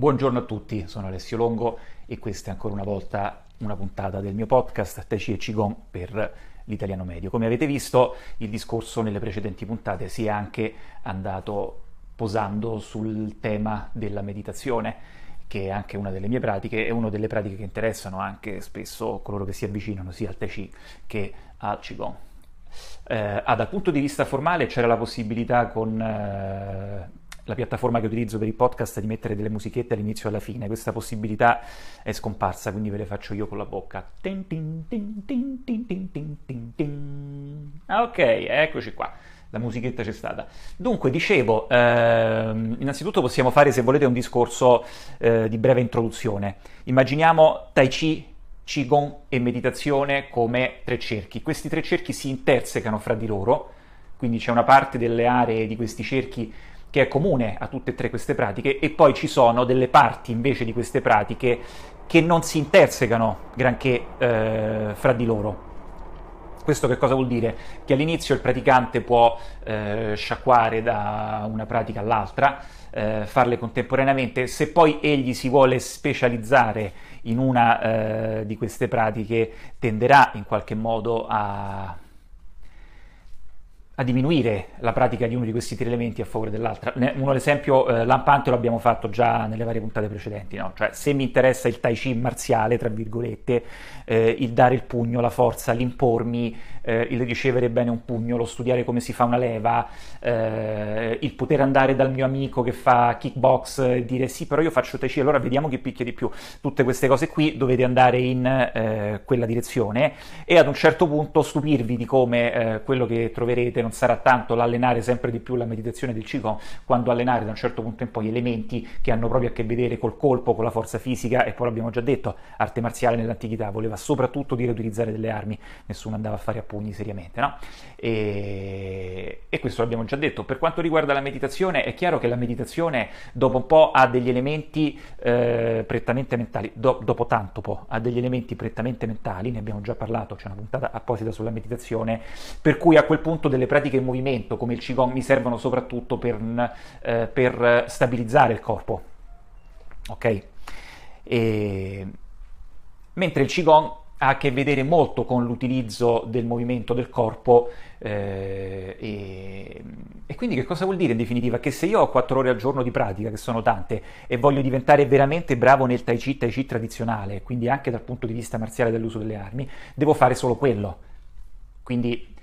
Buongiorno a tutti, sono Alessio Longo e questa è ancora una volta una puntata del mio podcast Tai Chi e Qigong per l'italiano medio. Come avete visto, il discorso nelle precedenti puntate si è anche andato posando sul tema della meditazione, che è anche una delle mie pratiche e una delle pratiche che interessano anche spesso coloro che si avvicinano sia al Tai Chi che al Qigong. Eh, ah, dal punto di vista formale c'era la possibilità con eh, la piattaforma che utilizzo per i podcast di mettere delle musichette all'inizio e alla fine. Questa possibilità è scomparsa, quindi ve le faccio io con la bocca. ok, eccoci qua. La musichetta c'è stata. Dunque, dicevo, ehm, innanzitutto possiamo fare, se volete, un discorso eh, di breve introduzione. Immaginiamo Tai Chi, Qigong e meditazione come tre cerchi. Questi tre cerchi si intersecano fra di loro, quindi c'è una parte delle aree di questi cerchi che è comune a tutte e tre queste pratiche, e poi ci sono delle parti invece di queste pratiche che non si intersecano granché eh, fra di loro. Questo che cosa vuol dire? Che all'inizio il praticante può eh, sciacquare da una pratica all'altra, eh, farle contemporaneamente, se poi egli si vuole specializzare in una eh, di queste pratiche tenderà in qualche modo a a diminuire la pratica di uno di questi tre elementi a favore dell'altra. Un esempio eh, lampante lo abbiamo fatto già nelle varie puntate precedenti, no? cioè se mi interessa il tai chi marziale, tra virgolette, eh, il dare il pugno, la forza, l'impormi, eh, il ricevere bene un pugno, lo studiare come si fa una leva, eh, il poter andare dal mio amico che fa kickbox e dire sì, però io faccio tai chi, allora vediamo chi picchia di più. Tutte queste cose qui dovete andare in eh, quella direzione e ad un certo punto stupirvi di come eh, quello che troverete non sarà tanto l'allenare sempre di più la meditazione del Qigong, quando allenare da un certo punto in poi elementi che hanno proprio a che vedere col colpo, con la forza fisica e poi l'abbiamo già detto, arte marziale nell'antichità voleva soprattutto dire utilizzare delle armi, nessuno andava a fare a pugni seriamente, no? E, e questo l'abbiamo già detto. Per quanto riguarda la meditazione, è chiaro che la meditazione dopo un po' ha degli elementi eh, prettamente mentali, do, dopo tanto po' ha degli elementi prettamente mentali, ne abbiamo già parlato, c'è una puntata apposita sulla meditazione, per cui a quel punto delle pratiche in movimento come il Qigong mi servono soprattutto per, eh, per stabilizzare il corpo. Ok? E... Mentre il Qigong ha a che vedere molto con l'utilizzo del movimento del corpo eh, e, e, quindi che cosa vuol dire in definitiva? Che se io ho 4 ore al giorno di pratica, che sono tante, e voglio diventare veramente bravo nel Tai Chi, Tai Chi tradizionale, quindi anche dal punto di vista marziale dell'uso delle armi, devo fare solo quello. Quindi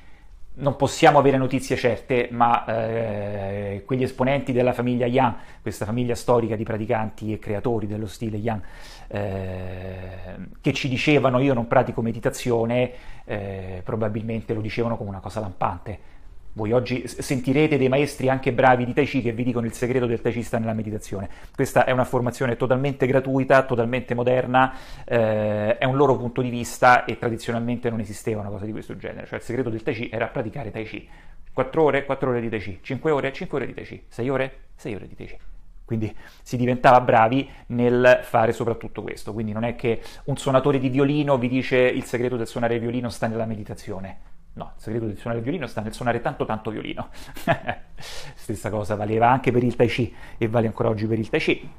non possiamo avere notizie certe, ma eh, quegli esponenti della famiglia Yang, questa famiglia storica di praticanti e creatori dello stile Yang, eh, che ci dicevano io non pratico meditazione, eh, probabilmente lo dicevano come una cosa lampante voi oggi sentirete dei maestri anche bravi di Tai Chi che vi dicono il segreto del Tai Chi sta nella meditazione. Questa è una formazione totalmente gratuita, totalmente moderna, eh, è un loro punto di vista e tradizionalmente non esisteva una cosa di questo genere. Cioè il segreto del Tai Chi era praticare Tai Chi. 4 ore, 4 ore di Tai Chi, 5 ore, 5 ore di Tai Chi, 6 ore, 6 ore di Tai Chi. Quindi si diventava bravi nel fare soprattutto questo. Quindi non è che un suonatore di violino vi dice il segreto del suonare il violino sta nella meditazione No, il segreto di suonare il violino sta nel suonare tanto tanto violino. Stessa cosa valeva anche per il Tai Chi e vale ancora oggi per il Tai Chi.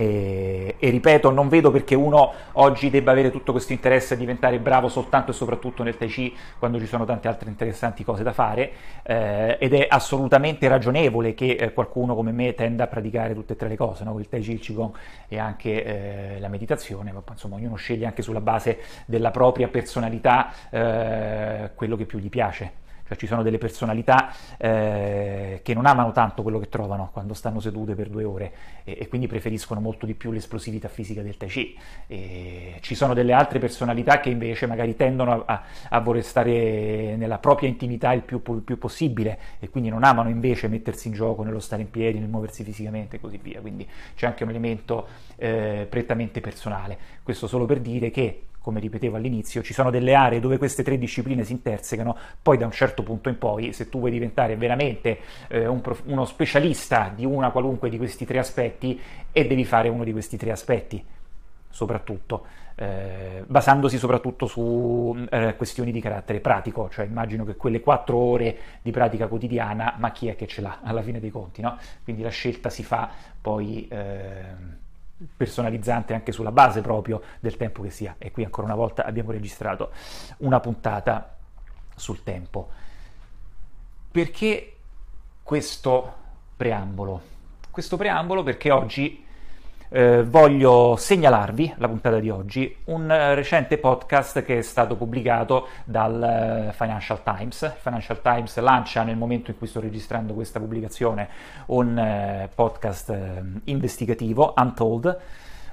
E, e, ripeto, non vedo perché uno oggi debba avere tutto questo interesse a diventare bravo soltanto e soprattutto nel Tai Chi quando ci sono tante altre interessanti cose da fare eh, ed è assolutamente ragionevole che eh, qualcuno come me tenda a praticare tutte e tre le cose, no? il Tai Chi, il Qigong e anche eh, la meditazione, ma insomma ognuno sceglie anche sulla base della propria personalità eh, quello che più gli piace. Cioè ci sono delle personalità eh, che non amano tanto quello che trovano quando stanno sedute per due ore e, e quindi preferiscono molto di più l'esplosività fisica del Tai Chi. E ci sono delle altre personalità che invece magari tendono a, a, voler stare nella propria intimità il più, il più, possibile e quindi non amano invece mettersi in gioco nello stare in piedi, nel muoversi fisicamente e così via. Quindi c'è anche un elemento eh, prettamente personale. Questo solo per dire che come ripetevo all'inizio, ci sono delle aree dove queste tre discipline si intersecano, poi da un certo punto in poi, se tu vuoi diventare veramente eh, un prof- uno specialista di una qualunque di questi tre aspetti, e devi fare uno di questi tre aspetti, soprattutto, eh, basandosi soprattutto su eh, questioni di carattere pratico, cioè immagino che quelle quattro ore di pratica quotidiana, ma chi è che ce l'ha alla fine dei conti, no? Quindi la scelta si fa poi eh, personalizzante anche sulla base proprio del tempo che sia. E qui ancora una volta abbiamo registrato una puntata sul tempo. Perché questo preambolo? Questo preambolo perché oggi eh, voglio segnalarvi, la puntata di oggi, un eh, recente podcast che è stato pubblicato dal uh, Financial Times. Il Financial Times lancia nel momento in cui sto registrando questa pubblicazione un uh, podcast investigativo, Untold,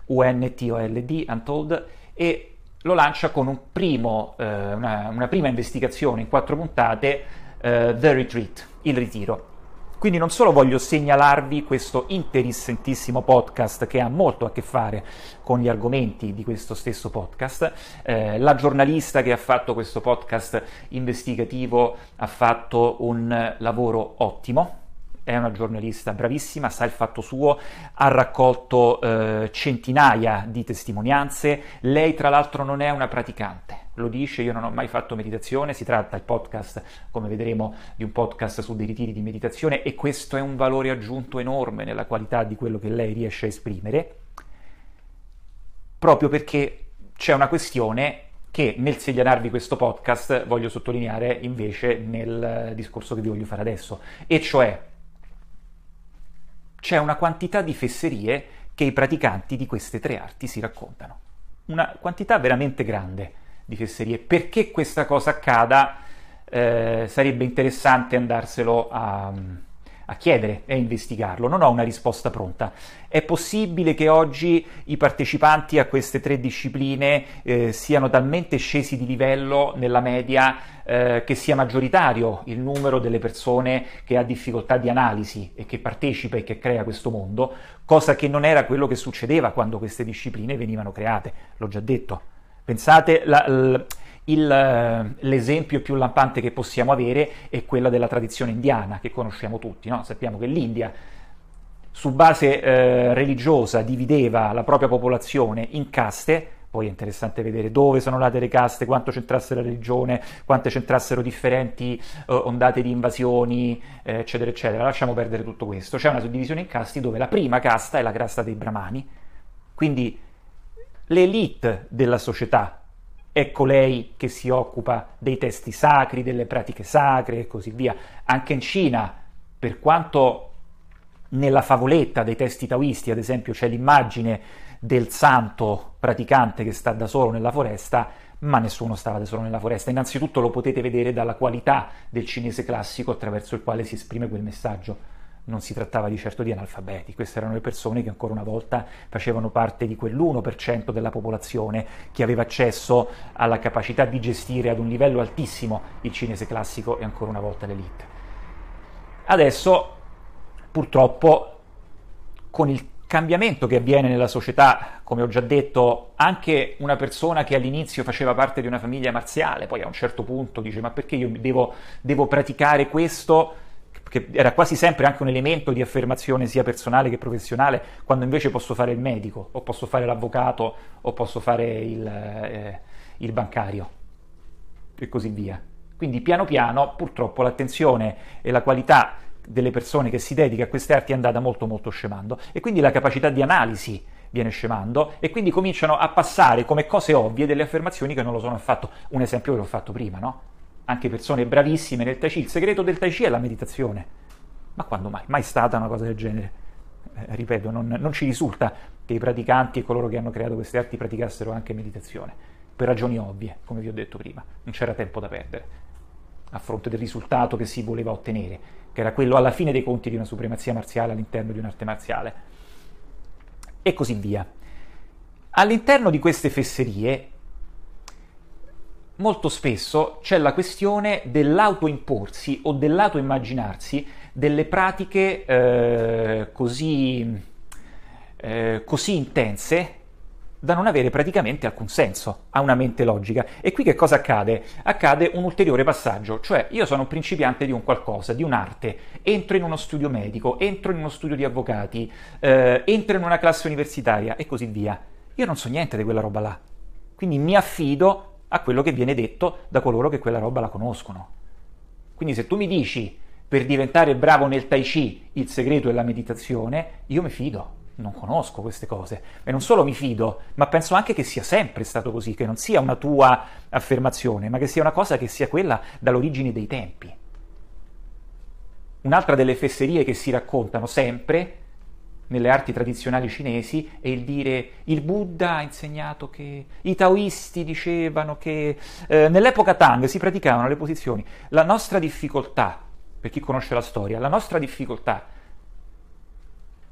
U-N-T-O-L-D, Untold, e lo lancia con un primo, una, una, prima investigazione in quattro puntate, The Retreat, il ritiro quindi non solo voglio segnalarvi questo interessantissimo podcast che ha molto a che fare con gli argomenti di questo stesso podcast, eh, la giornalista che ha fatto questo podcast investigativo ha fatto un lavoro ottimo, è una giornalista bravissima, sa il fatto suo, ha raccolto eh, centinaia di testimonianze, lei tra l'altro non è una praticante, lo dice, io non ho mai fatto meditazione, si tratta il podcast, come vedremo, di un podcast su dei ritiri di meditazione e questo è un valore aggiunto enorme nella qualità di quello che lei riesce a esprimere, proprio perché c'è una questione che nel segnalarvi questo podcast voglio sottolineare invece nel discorso che vi voglio fare adesso, e cioè c'è una quantità di fesserie che i praticanti di queste tre arti si raccontano. Una quantità veramente grande di fesserie. Perché questa cosa accada eh, sarebbe interessante andarselo a, a chiedere e a investigarlo. Non ho una risposta pronta. È possibile che oggi i partecipanti a queste tre discipline eh, siano talmente scesi di livello nella media eh, che sia maggioritario il numero delle persone che ha difficoltà di analisi e che partecipa e che crea questo mondo, cosa che non era quello che succedeva quando queste discipline venivano create. L'ho già detto. Pensate, la, l, il, l'esempio più lampante che possiamo avere è quella della tradizione indiana, che conosciamo tutti. No? Sappiamo che l'India, su base eh, religiosa, divideva la propria popolazione in caste, poi è interessante vedere dove sono nate le caste, quanto c'entrasse la religione, quante c'entrassero differenti uh, ondate di invasioni, eh, eccetera, eccetera. Lasciamo perdere tutto questo. C'è una suddivisione in casti dove la prima casta è la casta dei brahmani, quindi l'elite della società è colei che si occupa dei testi sacri, delle pratiche sacre e così via. Anche in Cina, per quanto nella favoletta dei testi taoisti, ad esempio, c'è l'immagine del santo praticante che sta da solo nella foresta, ma nessuno stava da solo nella foresta. Innanzitutto lo potete vedere dalla qualità del cinese classico attraverso il quale si esprime quel messaggio. Non si trattava di certo di analfabeti, queste erano le persone che ancora una volta facevano parte di quell'1% della popolazione che aveva accesso alla capacità di gestire ad un livello altissimo il cinese classico e ancora una volta l'elite. Adesso, purtroppo, con il cambiamento che avviene nella società, come ho già detto, anche una persona che all'inizio faceva parte di una famiglia marziale, poi a un certo punto dice ma perché io devo, devo praticare questo, che era quasi sempre anche un elemento di affermazione sia personale che professionale, quando invece posso fare il medico, o posso fare l'avvocato, o posso fare il, eh, il bancario, e così via. Quindi piano piano purtroppo l'attenzione e la qualità delle persone che si dedica a queste arti è andata molto molto scemando e quindi la capacità di analisi viene scemando e quindi cominciano a passare come cose ovvie delle affermazioni che non lo sono affatto. Un esempio ve l'ho fatto prima, no? Anche persone bravissime nel Tai Chi, il segreto del Tai Chi è la meditazione. Ma quando mai? Mai stata una cosa del genere? Eh, ripeto, non, non ci risulta che i praticanti e coloro che hanno creato queste arti praticassero anche meditazione, per ragioni ovvie, come vi ho detto prima, non c'era tempo da perdere a fronte del risultato che si voleva ottenere, che era quello alla fine dei conti di una supremazia marziale all'interno di un'arte marziale. E così via. All'interno di queste fesserie molto spesso c'è la questione dell'autoimporsi o dell'autoimmaginarsi delle pratiche eh, così, eh, così intense da non avere praticamente alcun senso a una mente logica. E qui che cosa accade? Accade un ulteriore passaggio, cioè io sono un principiante di un qualcosa, di un'arte, entro in uno studio medico, entro in uno studio di avvocati, eh, entro in una classe universitaria e così via. Io non so niente di quella roba là, quindi mi affido a quello che viene detto da coloro che quella roba la conoscono. Quindi se tu mi dici per diventare bravo nel tai chi il segreto è la meditazione, io mi fido non conosco queste cose e non solo mi fido, ma penso anche che sia sempre stato così, che non sia una tua affermazione, ma che sia una cosa che sia quella dall'origine dei tempi. Un'altra delle fesserie che si raccontano sempre nelle arti tradizionali cinesi è il dire il Buddha ha insegnato che i taoisti dicevano che eh, nell'epoca Tang si praticavano le posizioni. La nostra difficoltà, per chi conosce la storia, la nostra difficoltà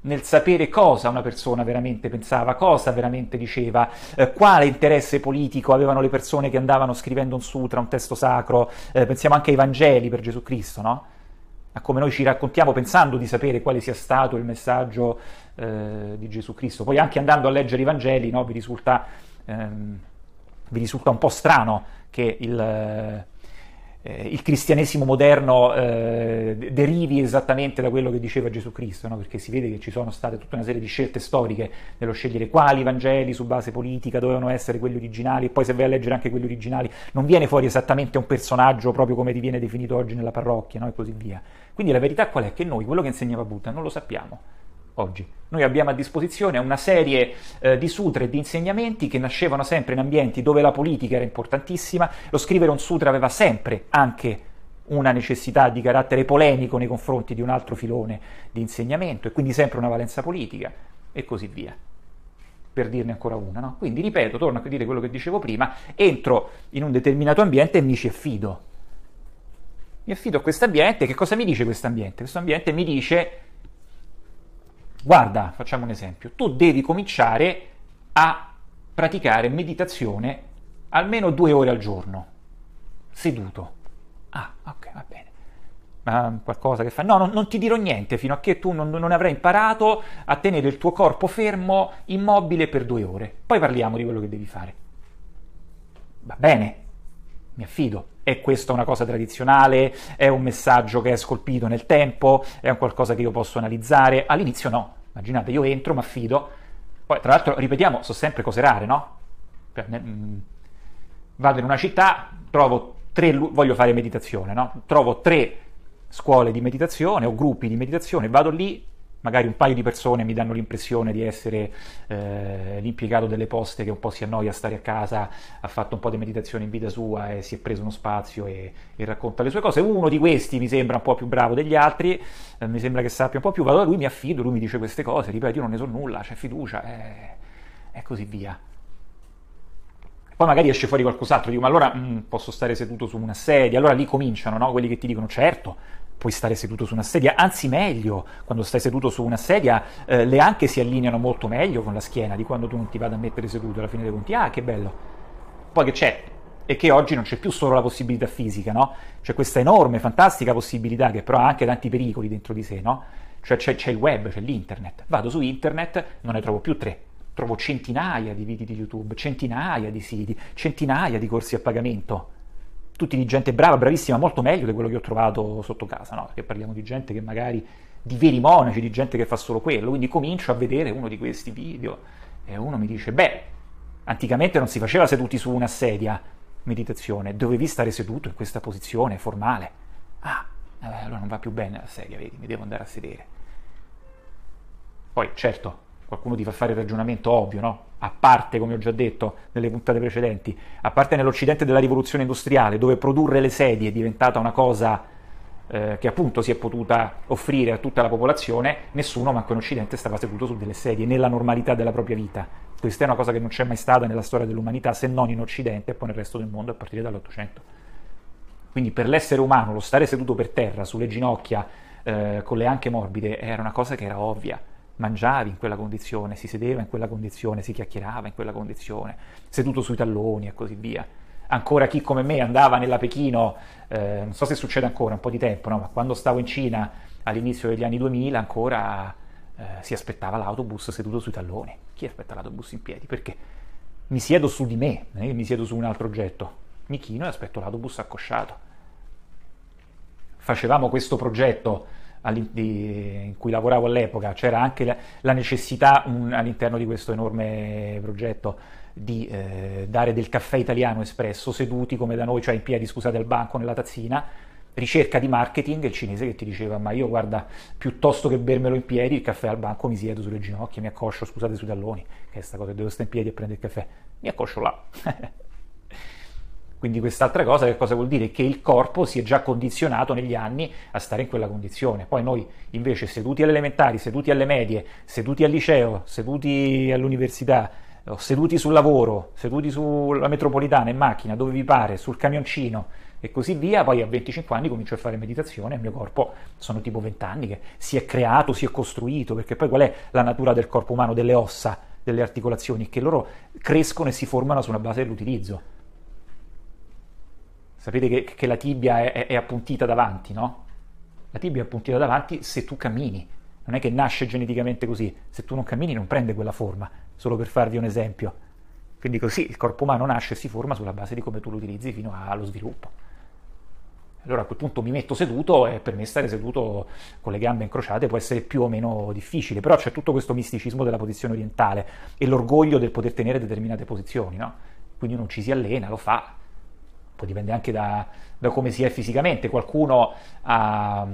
nel sapere cosa una persona veramente pensava, cosa veramente diceva, eh, quale interesse politico avevano le persone che andavano scrivendo un sutra, un testo sacro, eh, pensiamo anche ai Vangeli per Gesù Cristo, no? A come noi ci raccontiamo pensando di sapere quale sia stato il messaggio eh, di Gesù Cristo. Poi anche andando a leggere i Vangeli no, vi, risulta, ehm, vi, risulta, un po' strano che il, il cristianesimo moderno eh, derivi esattamente da quello che diceva Gesù Cristo, no? perché si vede che ci sono state tutta una serie di scelte storiche nello scegliere quali Vangeli su base politica dovevano essere quelli originali e poi se vai a leggere anche quelli originali non viene fuori esattamente un personaggio proprio come ti viene definito oggi nella parrocchia no? e così via. Quindi la verità qual è? Che noi quello che insegnava Buddha non lo sappiamo oggi. Noi abbiamo a disposizione una serie eh, di sutre e di insegnamenti che nascevano sempre in ambienti dove la politica era importantissima, lo scrivere un sutra aveva sempre anche una necessità di carattere polemico nei confronti di un altro filone di insegnamento e quindi sempre una valenza politica e così via. Per dirne ancora una, no? Quindi ripeto, torno a dire quello che dicevo prima, entro in un determinato ambiente e mi ci affido mi affido a questo ambiente, che cosa mi dice questo ambiente? Questo ambiente mi dice, guarda, facciamo un esempio, tu devi cominciare a praticare meditazione almeno due ore al giorno, seduto. Ah, ok, va bene. Ma qualcosa che fa? No, non, non ti dirò niente fino a che tu non, non avrai imparato a tenere il tuo corpo fermo, immobile per due ore. Poi parliamo di quello che devi fare. Va bene, mi affido. È questa una cosa tradizionale? È un messaggio che è scolpito nel tempo? È un qualcosa che io posso analizzare? All'inizio no. Immaginate, io entro, mi affido. Poi, tra l'altro, ripetiamo, sono sempre cose rare, no? Mm, vado in una città, trovo tre, voglio fare meditazione, no? Trovo tre scuole di meditazione o gruppi di meditazione, vado lì, magari un paio di persone mi danno l'impressione di essere eh, l'impiegato delle poste che un po' si annoia a stare a casa, ha fatto un po' di meditazione in vita sua e si è preso uno spazio e, e racconta le sue cose. Uno di questi mi sembra un po' più bravo degli altri, eh, mi sembra che sappia un po' più, vado da lui, mi affido, lui mi dice queste cose, ripeto, io non ne so nulla, c'è fiducia e, e così via. Poi magari esce fuori qualcos'altro, dico ma allora mh, mm, posso stare seduto su una sedia, allora lì cominciano no? quelli che ti dicono certo, puoi stare seduto su una sedia, anzi meglio, quando stai seduto su una sedia eh, le anche si allineano molto meglio con la schiena di quando tu non ti vada a mettere seduto alla fine dei conti. Ah, che bello. Poi che c'è? E che oggi non c'è più solo la possibilità fisica, no? C'è questa enorme, fantastica possibilità che però ha anche tanti pericoli dentro di sé, no? Cioè c'è, c'è il web, c'è l'internet. Vado su internet, non ne trovo più tre, trovo centinaia di video di YouTube, centinaia di siti, centinaia di corsi a pagamento tutti di gente brava, bravissima, molto meglio di quello che ho trovato sotto casa, no? Perché parliamo di gente che magari, di veri monaci, di gente che fa solo quello, quindi comincio a vedere uno di questi video e uno mi dice, beh, anticamente non si faceva seduti su una sedia, meditazione, dovevi stare seduto in questa posizione formale. Ah, eh, allora non va più bene la sedia, vedi, mi devo andare a sedere. Poi, certo, qualcuno ti fa fare il ragionamento ovvio, no? A parte, come ho già detto nelle puntate precedenti, a parte nell'Occidente della rivoluzione industriale, dove produrre le sedie è diventata una cosa eh, che appunto si è potuta offrire a tutta la popolazione, nessuno, manco in Occidente, stava seduto su delle sedie nella normalità della propria vita. Questa è una cosa che non c'è mai stata nella storia dell'umanità, se non in Occidente e poi nel resto del mondo a partire dall'Ottocento. Quindi per l'essere umano lo stare seduto per terra, sulle ginocchia, eh, con le anche morbide, era una cosa che era ovvia mangiavi in quella condizione, si sedeva in quella condizione, si chiacchierava in quella condizione, seduto sui talloni e così via. Ancora chi come me andava nella Pechino, eh, non so se succede ancora, un po' di tempo, no? ma quando stavo in Cina all'inizio degli anni 2000 ancora eh, si aspettava l'autobus seduto sui talloni. Chi aspetta l'autobus in piedi? Perché mi siedo su di me, che mi siedo su un altro oggetto, mi chino e aspetto l'autobus accosciato. Facevamo questo progetto in cui lavoravo all'epoca, c'era anche la, la necessità un, all'interno di questo enorme progetto di eh, dare del caffè italiano espresso seduti come da noi, cioè in piedi, scusate, al banco nella tazzina, ricerca di marketing, il cinese che ti diceva ma io guarda, piuttosto che bermelo in piedi, il caffè al banco mi siedo sulle ginocchia, mi accoscio, scusate, sui talloni, che è sta cosa, devo stare in piedi e prendere il caffè, mi accoscio là. Quindi quest'altra cosa che cosa vuol dire? Che il corpo si è già condizionato negli anni a stare in quella condizione. Poi noi invece seduti alle elementari, seduti alle medie, seduti al liceo, seduti all'università, seduti sul lavoro, seduti sulla metropolitana in macchina, dove vi pare, sul camioncino e così via, poi a 25 anni comincio a fare meditazione, il mio corpo sono tipo 20 anni che si è creato, si è costruito, perché poi qual è la natura del corpo umano, delle ossa, delle articolazioni? Che loro crescono e si formano sulla base dell'utilizzo Sapete che, che la tibia è, è, è, appuntita davanti, no? La tibia è appuntita davanti se tu cammini. Non è che nasce geneticamente così. Se tu non cammini non prende quella forma, solo per farvi un esempio. Quindi così il corpo umano nasce e si forma sulla base di come tu lo utilizzi fino allo sviluppo. Allora a quel punto mi metto seduto e per me stare seduto con le gambe incrociate può essere più o meno difficile, però c'è tutto questo misticismo della posizione orientale e l'orgoglio del poter tenere determinate posizioni, no? Quindi uno ci si allena, lo fa, poi dipende anche da, da come si è fisicamente, qualcuno ha,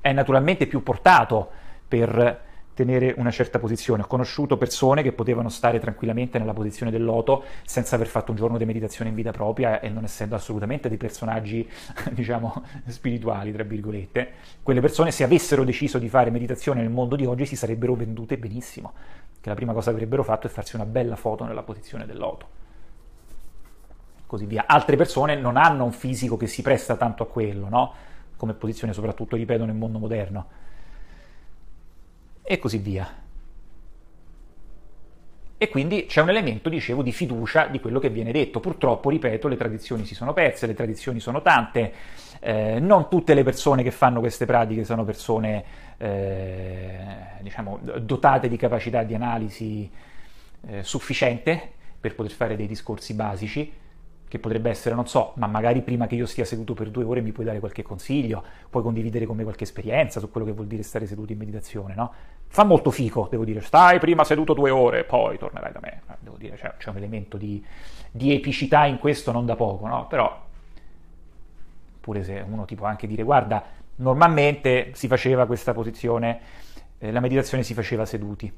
è naturalmente più portato per tenere una certa posizione. Ho conosciuto persone che potevano stare tranquillamente nella posizione del loto senza aver fatto un giorno di meditazione in vita propria e non essendo assolutamente dei personaggi, diciamo, spirituali, tra virgolette. Quelle persone, se avessero deciso di fare meditazione nel mondo di oggi, si sarebbero vendute benissimo, che la prima cosa che avrebbero fatto è farsi una bella foto nella posizione del loto così via. Altre persone non hanno un fisico che si presta tanto a quello, no? Come posizione, soprattutto, ripeto, nel mondo moderno. E così via. E quindi c'è un elemento, dicevo, di fiducia di quello che viene detto. Purtroppo, ripeto, le tradizioni si sono perse, le tradizioni sono tante, eh, non tutte le persone che fanno queste pratiche sono persone, eh, diciamo, dotate di capacità di analisi eh, sufficiente per poter fare dei discorsi basici che potrebbe essere, non so, ma magari prima che io stia seduto per due ore mi puoi dare qualche consiglio, puoi condividere con me qualche esperienza su quello che vuol dire stare seduto in meditazione, no? Fa molto fico, devo dire, stai prima seduto due ore, poi tornerai da me, devo dire, c'è, c'è un elemento di, di, epicità in questo non da poco, no? Però, pure se uno ti può anche dire, guarda, normalmente si faceva questa posizione, eh, la meditazione si faceva seduti,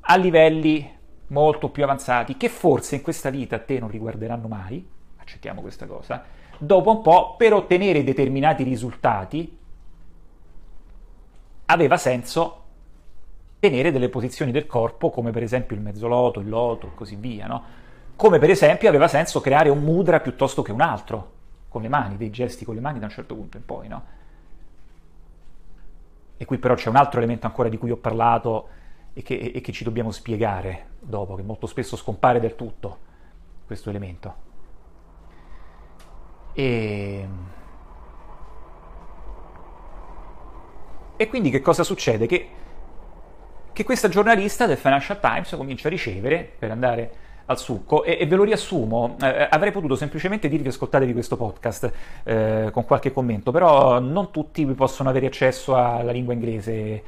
a livelli molto più avanzati, che forse in questa vita a te non riguarderanno mai, accettiamo questa cosa, dopo un po' per ottenere determinati risultati aveva senso tenere delle posizioni del corpo come per esempio il mezzoloto, il loto e così via, no? Come per esempio aveva senso creare un mudra piuttosto che un altro, con le mani, dei gesti con le mani da un certo punto in poi, no? E qui però c'è un altro elemento ancora di cui ho parlato e che, e che ci dobbiamo spiegare dopo, che molto spesso scompare del tutto questo elemento. E... e quindi che cosa succede? Che, che, questa giornalista del Financial Times comincia a ricevere, per andare al succo, e, e ve lo riassumo, eh, avrei potuto semplicemente dirvi ascoltatevi questo podcast eh, con qualche commento, però non tutti possono avere accesso alla lingua inglese eh,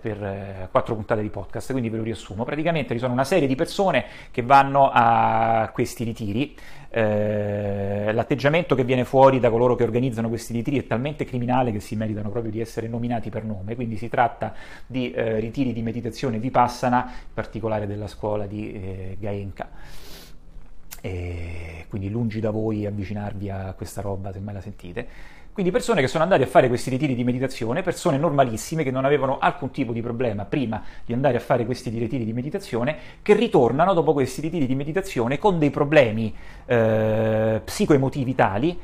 per eh, quattro puntate di podcast, quindi ve lo riassumo. Praticamente ci sono una serie di persone che vanno a questi ritiri. Eh, l'atteggiamento che viene fuori da coloro che organizzano questi ritiri è talmente criminale che si meritano proprio di essere nominati per nome, quindi si tratta di eh, ritiri di meditazione vipassana, in particolare della scuola di eh, Gaenka. E quindi lungi da voi avvicinarvi a questa roba se mai la sentite. Quindi persone che sono andate a fare questi ritiri di meditazione, persone normalissime che non avevano alcun tipo di problema prima di andare a fare questi ritiri di meditazione, che ritornano dopo questi ritiri di meditazione con dei problemi eh, psicoemotivi tali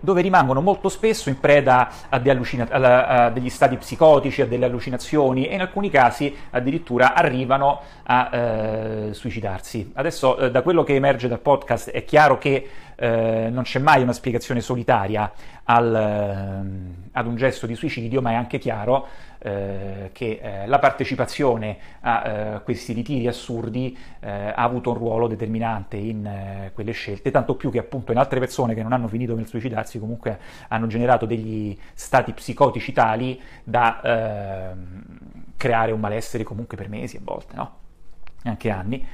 dove rimangono molto spesso in preda a, allucina- a, degli stati psicotici, a delle allucinazioni e in alcuni casi addirittura arrivano a eh, suicidarsi. Adesso eh, da quello che emerge dal podcast è chiaro che eh, non c'è mai una spiegazione solitaria al, eh, ad un gesto di suicidio, ma è anche chiaro eh, che eh, la partecipazione a eh, questi ritiri assurdi eh, ha avuto un ruolo determinante in quelle scelte, tanto più che appunto in altre persone che non hanno finito nel suicidarsi comunque hanno generato degli stati psicotici tali da ehm, creare un malessere comunque per mesi a volte, no? anche anni.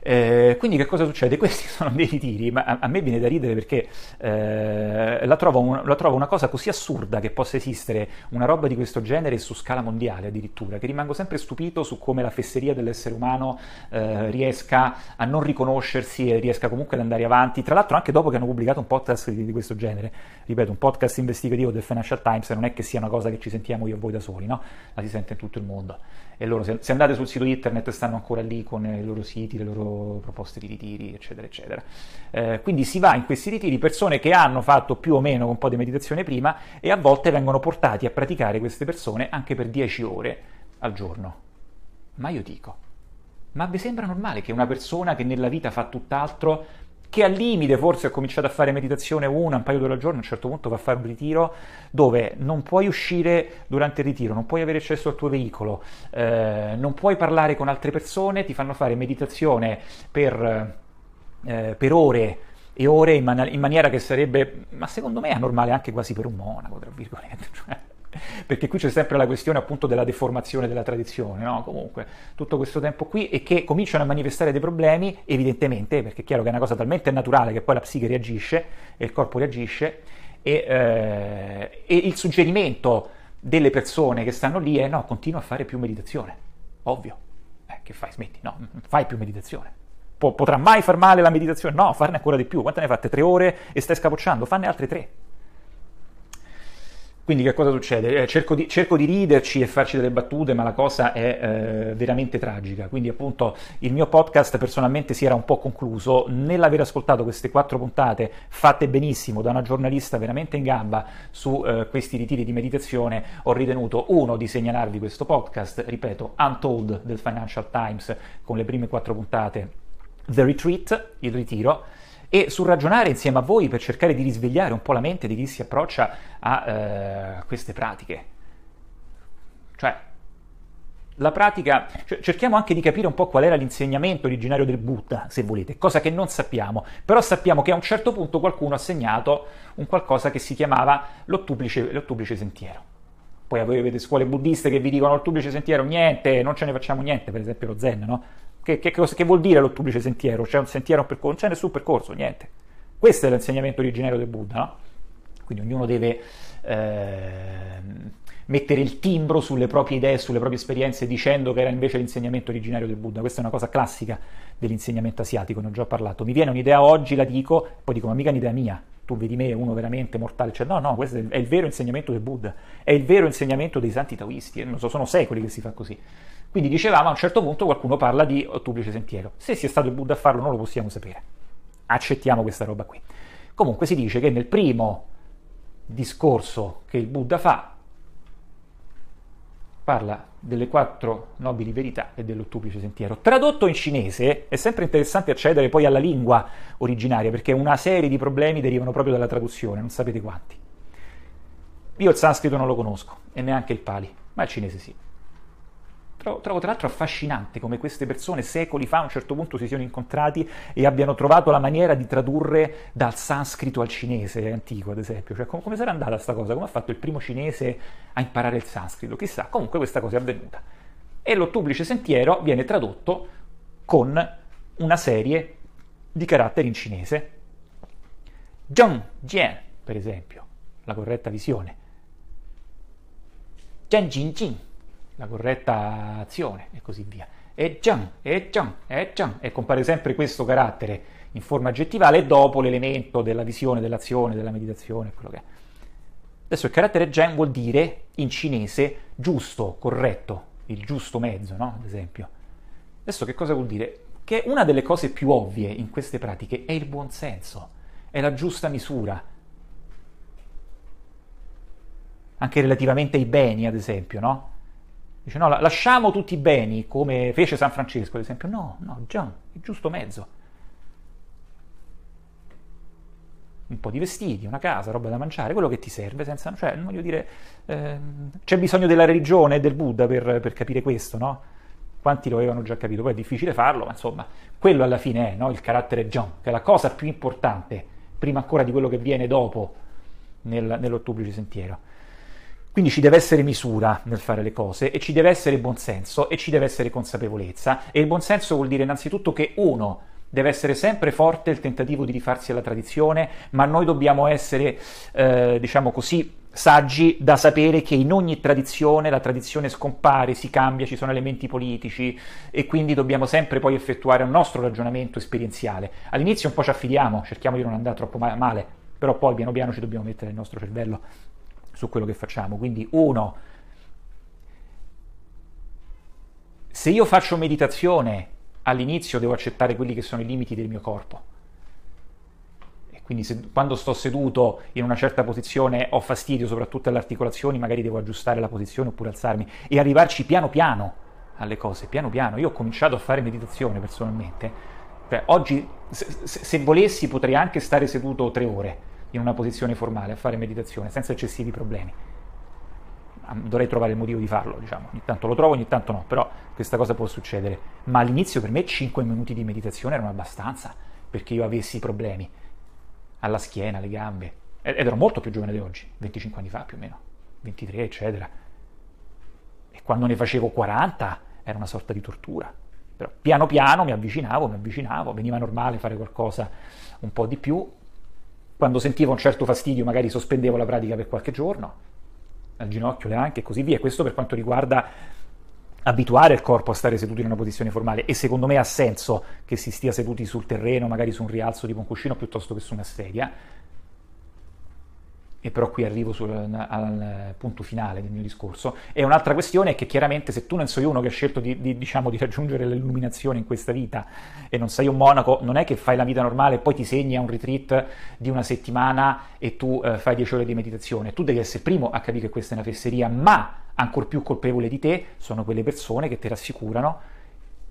Eh, quindi che cosa succede? Questi sono dei ritiri, ma a, a me viene da ridere perché eh, la, trovo un, la, trovo una cosa così assurda che possa esistere una roba di questo genere su scala mondiale addirittura, che rimango sempre stupito su come la fesseria dell'essere umano eh, riesca a non riconoscersi e riesca comunque ad andare avanti, tra l'altro anche dopo che hanno pubblicato un podcast di, di questo genere, ripeto, un podcast investigativo del Financial Times non è che sia una cosa che ci sentiamo io e voi da soli, no? la si sente in tutto il mondo e loro se, se, andate sul sito internet stanno ancora lì con i loro siti, le loro proposte di ritiri, eccetera, eccetera. Eh, quindi si va in questi ritiri persone che hanno fatto più o meno un po' di meditazione prima e a volte vengono portati a praticare queste persone anche per 10 ore al giorno. Ma io dico, ma vi sembra normale che una persona che nella vita fa tutt'altro che al limite forse ha cominciato a fare meditazione una, un paio d'ore al giorno, a un certo punto va a fare un ritiro dove non puoi uscire durante il ritiro, non puoi avere accesso al tuo veicolo, eh, non puoi parlare con altre persone, ti fanno fare meditazione per, eh, per ore e ore in, man- in, maniera che sarebbe, ma secondo me è normale anche quasi per un monaco, tra virgolette. Perché qui c'è sempre la questione appunto della deformazione della tradizione, no? Comunque, tutto questo tempo qui e che cominciano a manifestare dei problemi, evidentemente, perché è chiaro che è una cosa talmente naturale che poi la psiche reagisce e il corpo reagisce, e, eh, e il suggerimento delle persone che stanno lì è no, continua a fare più meditazione, ovvio. Eh, che fai? Smetti, no, fai più meditazione. potrà mai far male la meditazione? No, farne ancora di più. Quante ne hai fatte? Tre ore e stai scapocciando? Fanne altre tre. Quindi che cosa succede? Eh, cerco, di, cerco, di, riderci e farci delle battute, ma la cosa è eh, veramente tragica. Quindi appunto il mio podcast personalmente si era un po' concluso. Nell'aver ascoltato queste quattro puntate fatte benissimo da una giornalista veramente in gamba su eh, questi ritiri di meditazione, ho ritenuto uno di segnalarvi questo podcast, ripeto, Untold del Financial Times con le prime quattro puntate, The Retreat, il ritiro, e sul ragionare insieme a voi per cercare di risvegliare un po' la mente di chi si approccia a eh, queste pratiche. Cioè, la pratica, cioè, cerchiamo anche di capire un po' qual era l'insegnamento originario del Buddha, se volete, cosa che non sappiamo, però sappiamo che a un certo punto qualcuno ha segnato un qualcosa che si chiamava l'ottuplice, l'ottuplice sentiero. Poi voi avete scuole buddiste che vi dicono l'ottuplice sentiero, niente, non ce ne facciamo niente, per esempio lo Zen, no? Che, che, che vuol dire l'ottuplice sentiero? C'è un sentiero, un percorso? Non c'è nessun percorso, niente. Questo è l'insegnamento originario del Buddha, no? Quindi ognuno deve eh, mettere il timbro sulle proprie idee, sulle proprie esperienze, dicendo che era invece l'insegnamento originario del Buddha. Questa è una cosa classica dell'insegnamento asiatico, ne ho già parlato. Mi viene un'idea oggi, la dico, poi dico, ma mica un'idea mia. Tu vedi me, uno veramente mortale. Cioè, no, no, questo è il vero insegnamento del Buddha, è il vero insegnamento dei santi taoisti. Non so, sono secoli che si fa così. Quindi dicevamo a un certo punto qualcuno parla di ottuplice sentiero. Se sia stato il Buddha a farlo non lo possiamo sapere. Accettiamo questa roba qui. Comunque si dice che nel primo discorso che il Buddha fa parla delle quattro nobili verità e dell'ottuplice sentiero. Tradotto in cinese è sempre interessante accedere poi alla lingua originaria perché una serie di problemi derivano proprio dalla traduzione, non sapete quanti. Io il sanscrito non lo conosco e neanche il pali, ma il cinese sì. Trovo, trovo, tra l'altro affascinante come queste persone secoli fa a un certo punto si siano incontrati e abbiano trovato la maniera di tradurre dal sanscrito al cinese antico, ad esempio. Cioè, com- come sarà andata questa cosa? Come ha fatto il primo cinese a imparare il sanscrito? Chissà, comunque questa cosa è avvenuta. E l'ottuplice sentiero viene tradotto con una serie di caratteri in cinese. Zheng Jian, per esempio, la corretta visione. Zheng Jin Jin, la corretta azione e così via. E Zhang, e Zhang, e Zhang, e compare sempre questo carattere in forma aggettivale dopo l'elemento della visione, dell'azione, della meditazione, quello che è. Adesso il carattere Zheng vuol dire in cinese giusto, corretto, il giusto mezzo, no? Ad esempio. Adesso che cosa vuol dire? Che una delle cose più ovvie in queste pratiche è il buonsenso, è la giusta misura. Anche relativamente ai beni, ad esempio, no? Dice no, lasciamo tutti i beni come fece San Francesco, ad esempio. No, no, già, il giusto mezzo. Un po' di vestiti, una casa, roba da mangiare, quello che ti serve, senza, cioè, non voglio dire, eh, c'è bisogno della religione e del Buddha per, per, capire questo, no? Quanti lo avevano già capito? Poi è difficile farlo, ma insomma, quello alla fine è no? il carattere John, che è la cosa più importante, prima ancora di quello che viene dopo nel, nell'ottublice sentiero. Quindi ci deve essere misura nel fare le cose e ci deve essere buonsenso e ci deve essere consapevolezza. E il buonsenso vuol dire innanzitutto che uno deve essere sempre forte il tentativo di rifarsi alla tradizione, ma noi dobbiamo essere, eh, diciamo così, saggi da sapere che in ogni tradizione la tradizione scompare, si cambia, ci sono elementi politici e quindi dobbiamo sempre poi effettuare un nostro ragionamento esperienziale. All'inizio un po' ci affidiamo, cerchiamo di non andare troppo male, però poi piano piano ci dobbiamo mettere il nostro cervello su quello che facciamo. Quindi uno, se io faccio meditazione all'inizio devo accettare quelli che sono i limiti del mio corpo. Quindi se, quando sto seduto in una certa posizione ho fastidio soprattutto alle articolazioni, magari devo aggiustare la posizione oppure alzarmi e arrivarci piano piano alle cose, piano piano. Io ho cominciato a fare meditazione personalmente. Cioè, oggi, se, se volessi, potrei anche stare seduto tre ore in una posizione formale a fare meditazione senza eccessivi problemi. Dovrei trovare il motivo di farlo, diciamo. Ogni tanto lo trovo, ogni tanto no, però questa cosa può succedere. Ma all'inizio per me 5 minuti di meditazione erano abbastanza perché io avessi problemi alla schiena, alle gambe. Ed ero molto più giovane di oggi, 25 anni fa più o meno, 23 eccetera. E quando ne facevo 40 era una sorta di tortura. Però piano piano mi avvicinavo, mi avvicinavo, veniva normale fare qualcosa un po' di più quando sentivo un certo fastidio magari sospendevo la pratica per qualche giorno, al ginocchio, le anche e così via. Questo per quanto riguarda abituare il corpo a stare seduto in una posizione formale e secondo me ha senso che si stia seduti sul terreno, magari su un rialzo tipo un cuscino piuttosto che su una sedia e però qui arrivo sul, al punto finale del mio discorso, e un'altra questione è che chiaramente se tu non sei uno che ha scelto di, di, diciamo, di raggiungere l'illuminazione in questa vita e non sei un monaco, non è che fai la vita normale e poi ti segni a un retreat di una settimana e tu eh, fai 10 ore di meditazione, tu devi essere primo a capire che questa è una fesseria, ma ancor più colpevole di te sono quelle persone che ti rassicurano,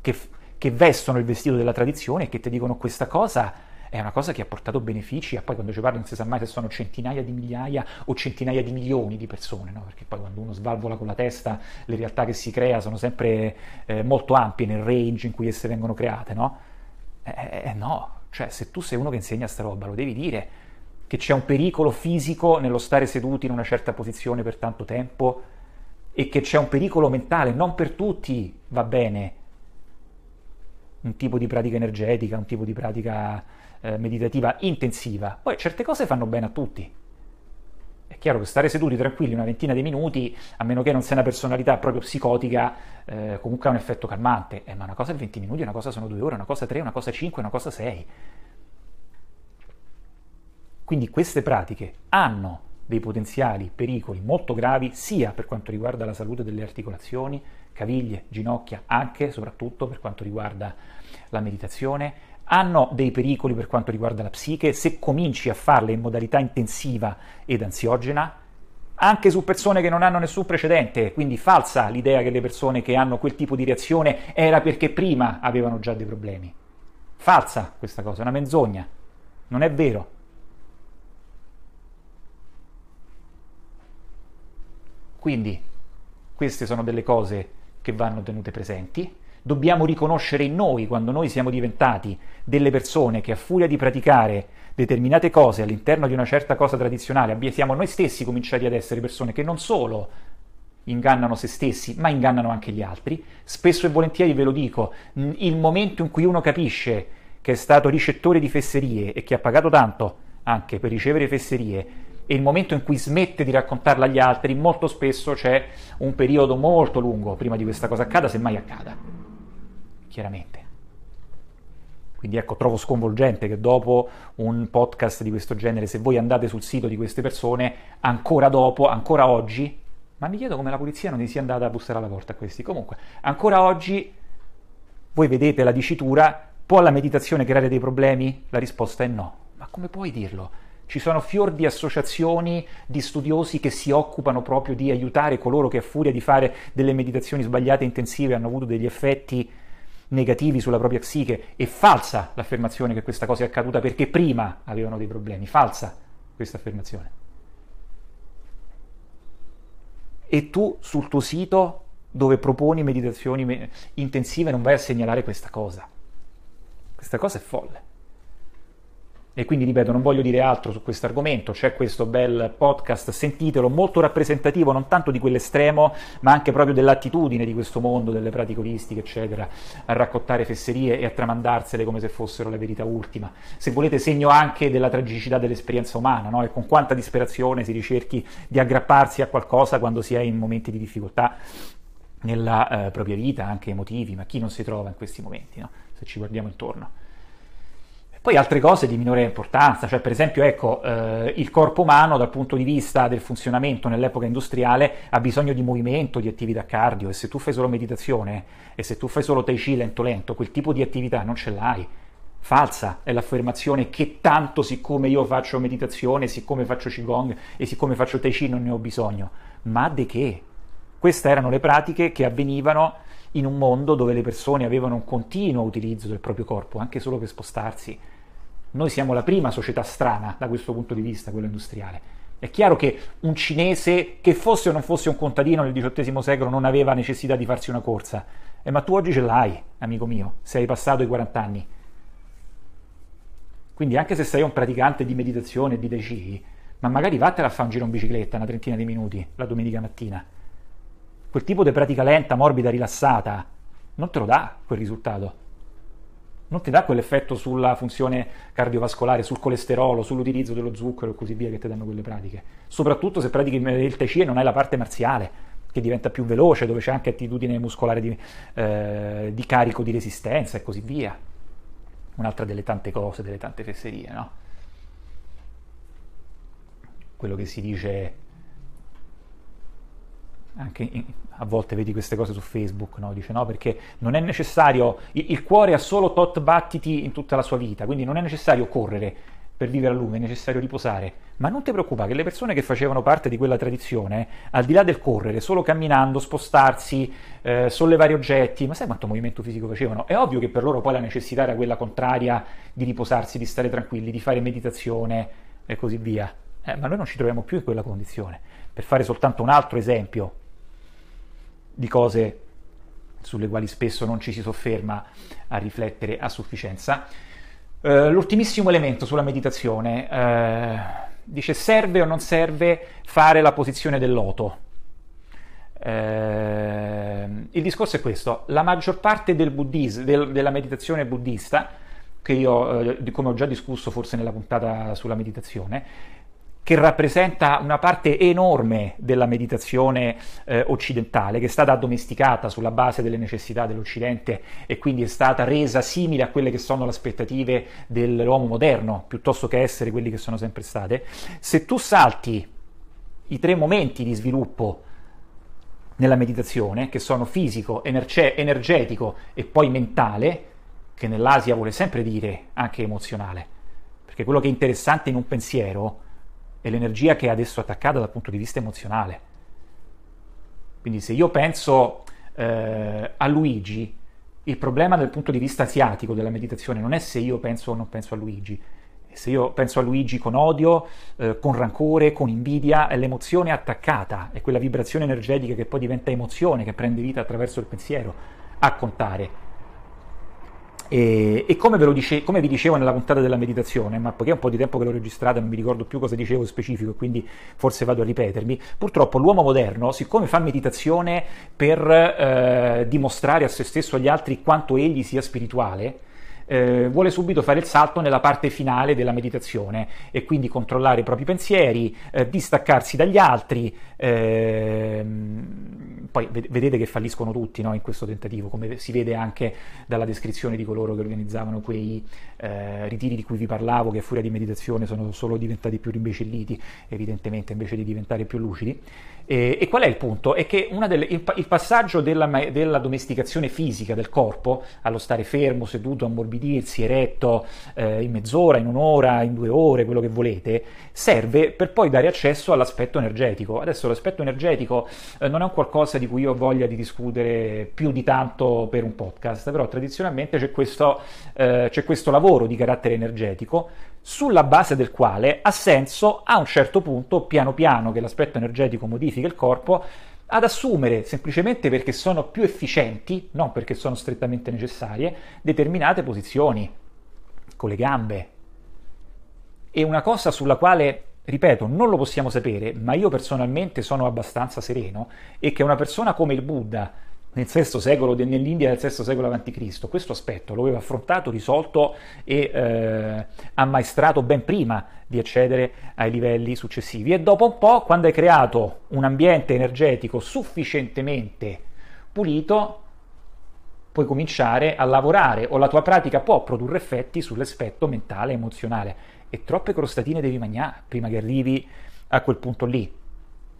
che, che vestono il vestito della tradizione e che ti dicono questa cosa è una cosa che ha portato benefici e poi quando ci parlo non si sa mai se sono centinaia di migliaia o centinaia di milioni di persone, no? perché poi quando uno svalvola con la testa le realtà che si crea sono sempre eh, molto ampie nel range in cui esse vengono create, no? Eh, eh, eh, no, cioè se tu sei uno che insegna sta roba lo devi dire che c'è un pericolo fisico nello stare seduti in una certa posizione per tanto tempo e che c'è un pericolo mentale, non per tutti va bene un tipo di pratica energetica, un tipo di pratica eh, meditativa intensiva. Poi certe cose fanno bene a tutti. È chiaro che stare seduti tranquilli una ventina di minuti, a meno che non sia una personalità proprio psicotica, eh, comunque ha un effetto calmante. Eh, ma una cosa è 20 minuti, una cosa sono 2 ore, una cosa 3, una cosa 5, una cosa 6. Quindi queste pratiche hanno dei potenziali pericoli molto gravi sia per quanto riguarda la salute delle articolazioni, caviglie, ginocchia, anche e soprattutto per quanto riguarda la meditazione, hanno dei pericoli per quanto riguarda la psiche se cominci a farle in modalità intensiva ed ansiogena, anche su persone che non hanno nessun precedente, quindi falsa l'idea che le persone che hanno quel tipo di reazione era perché prima avevano già dei problemi. Falsa questa cosa, è una menzogna, non è vero. Quindi queste sono delle cose che vanno tenute presenti dobbiamo riconoscere in noi, quando noi siamo diventati delle persone che a furia di praticare determinate cose all'interno di una certa cosa tradizionale, siamo noi stessi cominciati ad essere persone che non solo ingannano se stessi, ma ingannano anche gli altri. Spesso e volentieri ve lo dico, il momento in cui uno capisce che è stato ricettore di fesserie e che ha pagato tanto anche per ricevere fesserie, e il momento in cui smette di raccontarla agli altri, molto spesso c'è un periodo molto lungo prima di questa cosa accada, se mai accada chiaramente. Quindi ecco, trovo sconvolgente che dopo un podcast di questo genere, se voi andate sul sito di queste persone, ancora dopo, ancora oggi, ma mi chiedo come la polizia non gli sia andata a bussare alla porta a questi. Comunque, ancora oggi voi vedete la dicitura, può la meditazione creare dei problemi? La risposta è no. Ma come puoi dirlo? Ci sono fior di associazioni di studiosi che si occupano proprio di aiutare coloro che a furia di fare delle meditazioni sbagliate e intensive hanno avuto degli effetti negativi sulla propria psiche. È falsa l'affermazione che questa cosa è accaduta perché prima avevano dei problemi. Falsa questa affermazione. E tu sul tuo sito dove proponi meditazioni intensive non vai a segnalare questa cosa. Questa cosa è folle. E quindi ripeto, non voglio dire altro su questo argomento, c'è questo bel podcast, sentitelo, molto rappresentativo non tanto di quell'estremo, ma anche proprio dell'attitudine di questo mondo, delle pratiche olistiche, eccetera, a raccontare fesserie e a tramandarsele come se fossero la verità ultima. Se volete segno anche della tragicità dell'esperienza umana, no? e con quanta disperazione si ricerchi di aggrapparsi a qualcosa quando si è in momenti di difficoltà nella eh, propria vita, anche emotivi, ma chi non si trova in questi momenti, no? se ci guardiamo intorno. Poi altre cose di minore importanza, cioè per esempio ecco, eh, il corpo umano dal punto di vista del funzionamento nell'epoca industriale ha bisogno di movimento, di attività cardio e se tu fai solo meditazione e se tu fai solo tai chi lento lento, quel tipo di attività non ce l'hai. Falsa è l'affermazione che tanto siccome io faccio meditazione, siccome faccio Qigong e siccome faccio Tai Chi non ne ho bisogno. Ma di che? Queste erano le pratiche che avvenivano in un mondo dove le persone avevano un continuo utilizzo del proprio corpo, anche solo per spostarsi. Noi siamo la prima società strana da questo punto di vista, quello industriale. È chiaro che un cinese, che fosse o non fosse un contadino nel XVIII secolo, non aveva necessità di farsi una corsa. Eh, ma tu oggi ce l'hai, amico mio, se hai passato i 40 anni. Quindi anche se sei un praticante di meditazione e di Chi, ma magari vattene a fare un giro in bicicletta una trentina di minuti la domenica mattina. Quel tipo di pratica lenta, morbida, rilassata, non te lo dà quel risultato non ti dà quell'effetto sulla funzione cardiovascolare, sul colesterolo, sull'utilizzo dello zucchero e così via che ti danno quelle pratiche. Soprattutto se pratichi il Tai Chi e non hai la parte marziale, che diventa più veloce, dove c'è anche attitudine muscolare di, eh, di carico, di resistenza e così via. Un'altra delle tante cose, delle tante fesserie, no? Quello che si dice anche in, a volte vedi queste cose su Facebook, no? dice no perché non è necessario, il, il, cuore ha solo tot battiti in tutta la sua vita, quindi non è necessario correre per vivere a lungo, è necessario riposare. Ma non ti preoccupare che le persone che facevano parte di quella tradizione, al di là del correre, solo camminando, spostarsi, eh, sollevare oggetti, ma sai quanto movimento fisico facevano? È ovvio che per loro poi la necessità era quella contraria di riposarsi, di stare tranquilli, di fare meditazione e così via. Eh, ma noi non ci troviamo più in quella condizione. Per fare soltanto un altro esempio, di cose sulle quali spesso non ci si sofferma a riflettere a sufficienza. Uh, l'ultimissimo elemento sulla meditazione uh, dice serve o non serve fare la posizione del loto. Uh, il discorso è questo, la maggior parte del buddismo, del, della meditazione buddista, che io, come ho già discusso forse nella puntata sulla meditazione, che rappresenta una parte enorme della meditazione eh, occidentale, che è stata addomesticata sulla base delle necessità dell'Occidente e quindi è stata resa simile a quelle che sono le aspettative dell'uomo moderno, piuttosto che essere quelli che sono sempre state. Se tu salti i tre momenti di sviluppo nella meditazione, che sono fisico, energe- energetico e poi mentale, che nell'Asia vuole sempre dire anche emozionale, perché quello che è interessante in un pensiero è l'energia che è adesso attaccata dal punto di vista emozionale. Quindi se io penso eh, a Luigi, il problema dal punto di vista asiatico della meditazione non è se io penso o non penso a Luigi, se io penso a Luigi con odio, eh, con rancore, con invidia, è l'emozione attaccata, è quella vibrazione energetica che poi diventa emozione, che prende vita attraverso il pensiero, a contare. E, e come, dice, come, vi dicevo nella puntata della meditazione, ma poiché è un po' di tempo che l'ho registrata, non mi ricordo più cosa dicevo specifico, quindi forse vado a ripetermi, purtroppo l'uomo moderno, siccome fa meditazione per eh, dimostrare a se stesso e agli altri quanto egli sia spirituale, eh, vuole subito fare il salto nella parte finale della meditazione e quindi controllare i propri pensieri, eh, distaccarsi dagli altri. Ehm, poi vedete che falliscono tutti no, in questo tentativo, come si vede anche dalla descrizione di coloro che organizzavano quei eh, ritiri di cui vi parlavo, che a furia di meditazione sono solo diventati più rimbecilliti, evidentemente, invece di diventare più lucidi. E, e, qual è il punto? È che delle, il, il, passaggio della, della, domesticazione fisica del corpo, allo stare fermo, seduto, ammorbidirsi, eretto, eh, in mezz'ora, in un'ora, in due ore, quello che volete, serve per poi dare accesso all'aspetto energetico. Adesso l'aspetto energetico eh, non è un qualcosa di cui io ho voglia di discutere più di tanto per un podcast, però tradizionalmente c'è questo, eh, c'è questo lavoro di carattere energetico sulla base del quale ha senso a un certo punto, piano piano che l'aspetto energetico modifica il corpo, ad assumere, semplicemente perché sono più efficienti, non perché sono strettamente necessarie, determinate posizioni, con le gambe, E una cosa sulla quale, ripeto, non lo possiamo sapere, ma io personalmente sono abbastanza sereno, è che una persona come il Buddha, nel VI secolo, nell'India del VI secolo a.C. Questo aspetto lo aveva affrontato, risolto e eh, ammaestrato ben prima di accedere ai livelli successivi. E dopo un po', quando hai creato un ambiente energetico sufficientemente pulito, puoi cominciare a lavorare o la tua pratica può produrre effetti sull'aspetto mentale e emozionale. E troppe crostatine devi mangiare prima che arrivi a quel punto lì.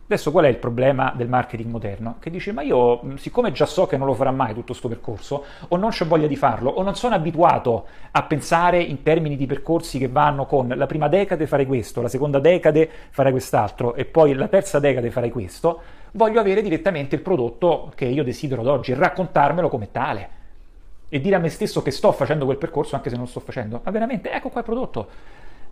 Adesso qual è il problema del marketing moderno? Che dice, ma io siccome già so che non lo farà mai tutto questo percorso, o non c'ho voglia di farlo, o non sono abituato a pensare in termini di percorsi che vanno con la prima decade farei questo, la seconda decade farei quest'altro, e poi la terza decade farei questo, voglio avere direttamente il prodotto che io desidero ad oggi, raccontarmelo come tale. E dire a me stesso che sto facendo quel percorso anche se non lo sto facendo. Ma veramente, ecco qua il prodotto.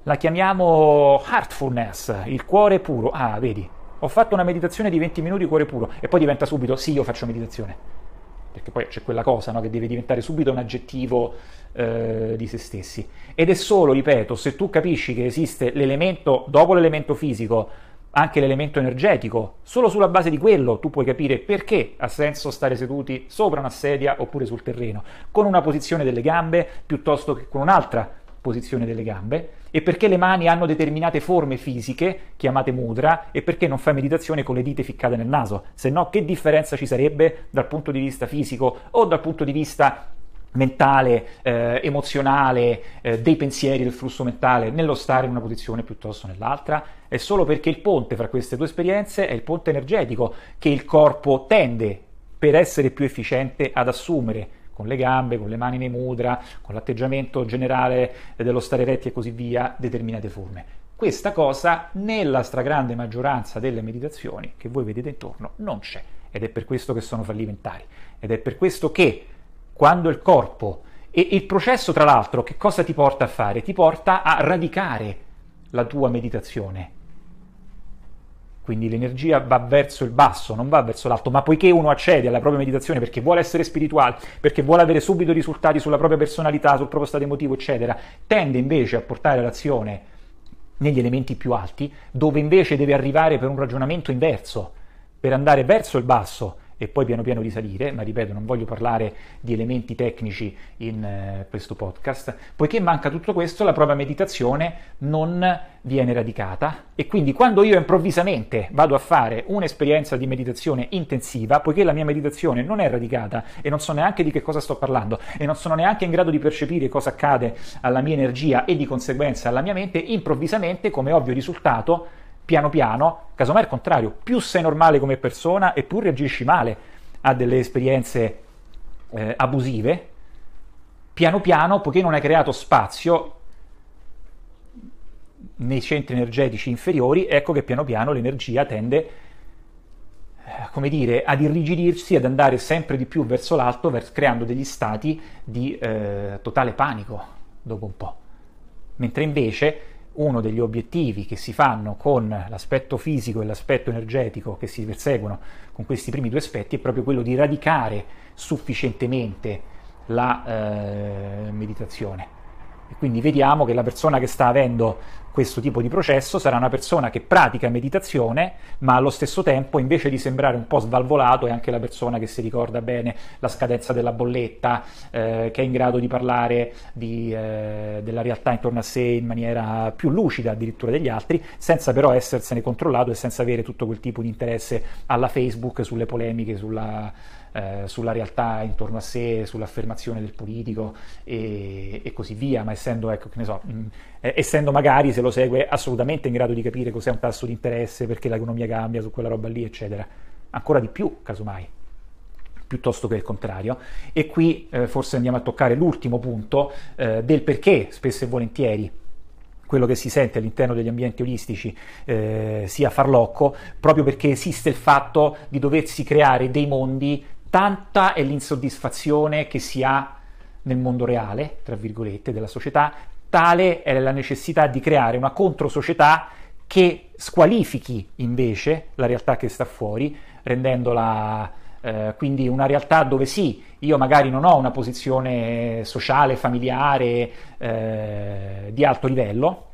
La chiamiamo heartfulness, il cuore puro. Ah, vedi, ho fatto una meditazione di 20 minuti cuore puro e poi diventa subito sì, io faccio meditazione. Perché poi c'è quella cosa no, che deve diventare subito un aggettivo eh, di se stessi. Ed è solo, ripeto, se tu capisci che esiste l'elemento, dopo l'elemento fisico, anche l'elemento energetico, solo sulla base di quello tu puoi capire perché ha senso stare seduti sopra una sedia oppure sul terreno, con una posizione delle gambe piuttosto che con un'altra posizione delle gambe e perché le mani hanno determinate forme fisiche chiamate mudra e perché non fai meditazione con le dita ficcate nel naso, se no che differenza ci sarebbe dal punto di vista fisico o dal punto di vista mentale, eh, emozionale, eh, dei pensieri, del flusso mentale, nello stare in una posizione piuttosto nell'altra, è solo perché il ponte fra queste due esperienze è il ponte energetico che il corpo tende, per essere più efficiente, ad assumere con le gambe, con le mani nei mudra, con l'atteggiamento generale dello stare retti e così via, determinate forme. Questa cosa nella stragrande maggioranza delle meditazioni che voi vedete intorno non c'è ed è per questo che sono fallimentari ed è per questo che quando il corpo e il processo tra l'altro che cosa ti porta a fare? Ti porta a radicare la tua meditazione quindi l'energia va verso il basso, non va verso l'alto, ma poiché uno accede alla propria meditazione perché vuole essere spirituale, perché vuole avere subito risultati sulla propria personalità, sul proprio stato emotivo, eccetera, tende invece a portare l'azione negli elementi più alti, dove invece deve arrivare per un ragionamento inverso, per andare verso il basso e poi piano piano risalire, ma ripeto, non voglio parlare di elementi tecnici in eh, questo podcast, poiché manca tutto questo, la propria meditazione non viene radicata. E quindi quando io improvvisamente vado a fare un'esperienza di meditazione intensiva, poiché la mia meditazione non è radicata e non so neanche di che cosa sto parlando e non sono neanche in grado di percepire cosa accade alla mia energia e di conseguenza alla mia mente, improvvisamente, come ovvio risultato, piano piano, casomai al contrario, più sei normale come persona e più reagisci male a delle esperienze eh, abusive, piano piano, poiché non hai creato spazio nei centri energetici inferiori, ecco che piano piano l'energia tende, eh, come dire, ad irrigidirsi, ad andare sempre di più verso l'alto, vers- creando degli stati di eh, totale panico dopo un po'. Mentre invece uno degli obiettivi che si fanno con l'aspetto fisico e l'aspetto energetico che si perseguono con questi primi due aspetti è proprio quello di radicare sufficientemente la eh, meditazione. E quindi vediamo che la persona che sta avendo questo tipo di processo sarà una persona che pratica meditazione, ma allo stesso tempo, invece di sembrare un po' svalvolato, è anche la persona che si ricorda bene la scadenza della bolletta, eh, che è in grado di parlare di, eh, della realtà intorno a sé in maniera più lucida addirittura degli altri, senza però essersene controllato e senza avere tutto quel tipo di interesse alla Facebook sulle polemiche, sulla eh, sulla realtà intorno a sé, sull'affermazione del politico e, e così via, ma essendo, ecco, so, mh, mm, eh, essendo magari, se lo segue, assolutamente in grado di capire cos'è un tasso di interesse, perché l'economia cambia su quella roba lì, eccetera. Ancora di più, casomai piuttosto che il contrario. E qui eh, forse andiamo a toccare l'ultimo punto eh, del perché spesso e volentieri quello che si sente all'interno degli ambienti olistici eh, sia farlocco, proprio perché esiste il fatto di doversi creare dei mondi tanta è l'insoddisfazione che si ha nel mondo reale, tra virgolette, della società, tale è la necessità di creare una controsocietà che squalifichi invece la realtà che sta fuori, rendendola eh, quindi una realtà dove sì, io magari non ho una posizione sociale, familiare eh, di alto livello,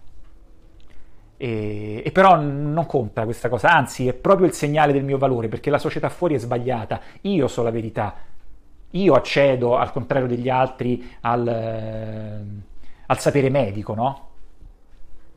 E, e, però non conta questa cosa, anzi è proprio il segnale del mio valore, perché la società fuori è sbagliata, io so la verità, io accedo, al contrario degli altri, al, al sapere medico, no?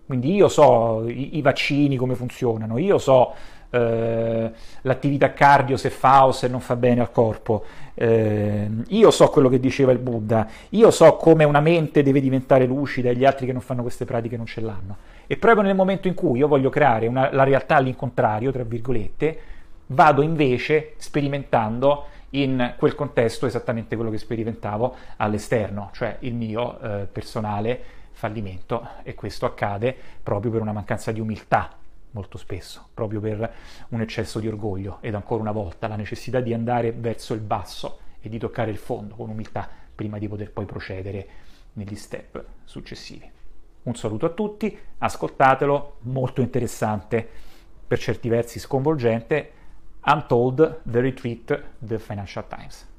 Quindi io so i, i, vaccini come funzionano, io so eh, l'attività cardio se fa o se non fa bene al corpo, eh, io so quello che diceva il Buddha, io so come una mente deve diventare lucida e gli altri che non fanno queste pratiche non ce l'hanno. E proprio nel momento in cui io voglio creare una, la realtà all'incontrario, tra virgolette, vado invece sperimentando in quel contesto esattamente quello che sperimentavo all'esterno, cioè il mio eh, personale fallimento e questo accade proprio per una mancanza di umiltà molto spesso, proprio per un eccesso di orgoglio ed ancora una volta la necessità di andare verso il basso e di toccare il fondo con umiltà prima di poter poi procedere negli step successivi. Un saluto a tutti, ascoltatelo, molto interessante, per certi versi sconvolgente, Untold, The Retreat, The Financial Times.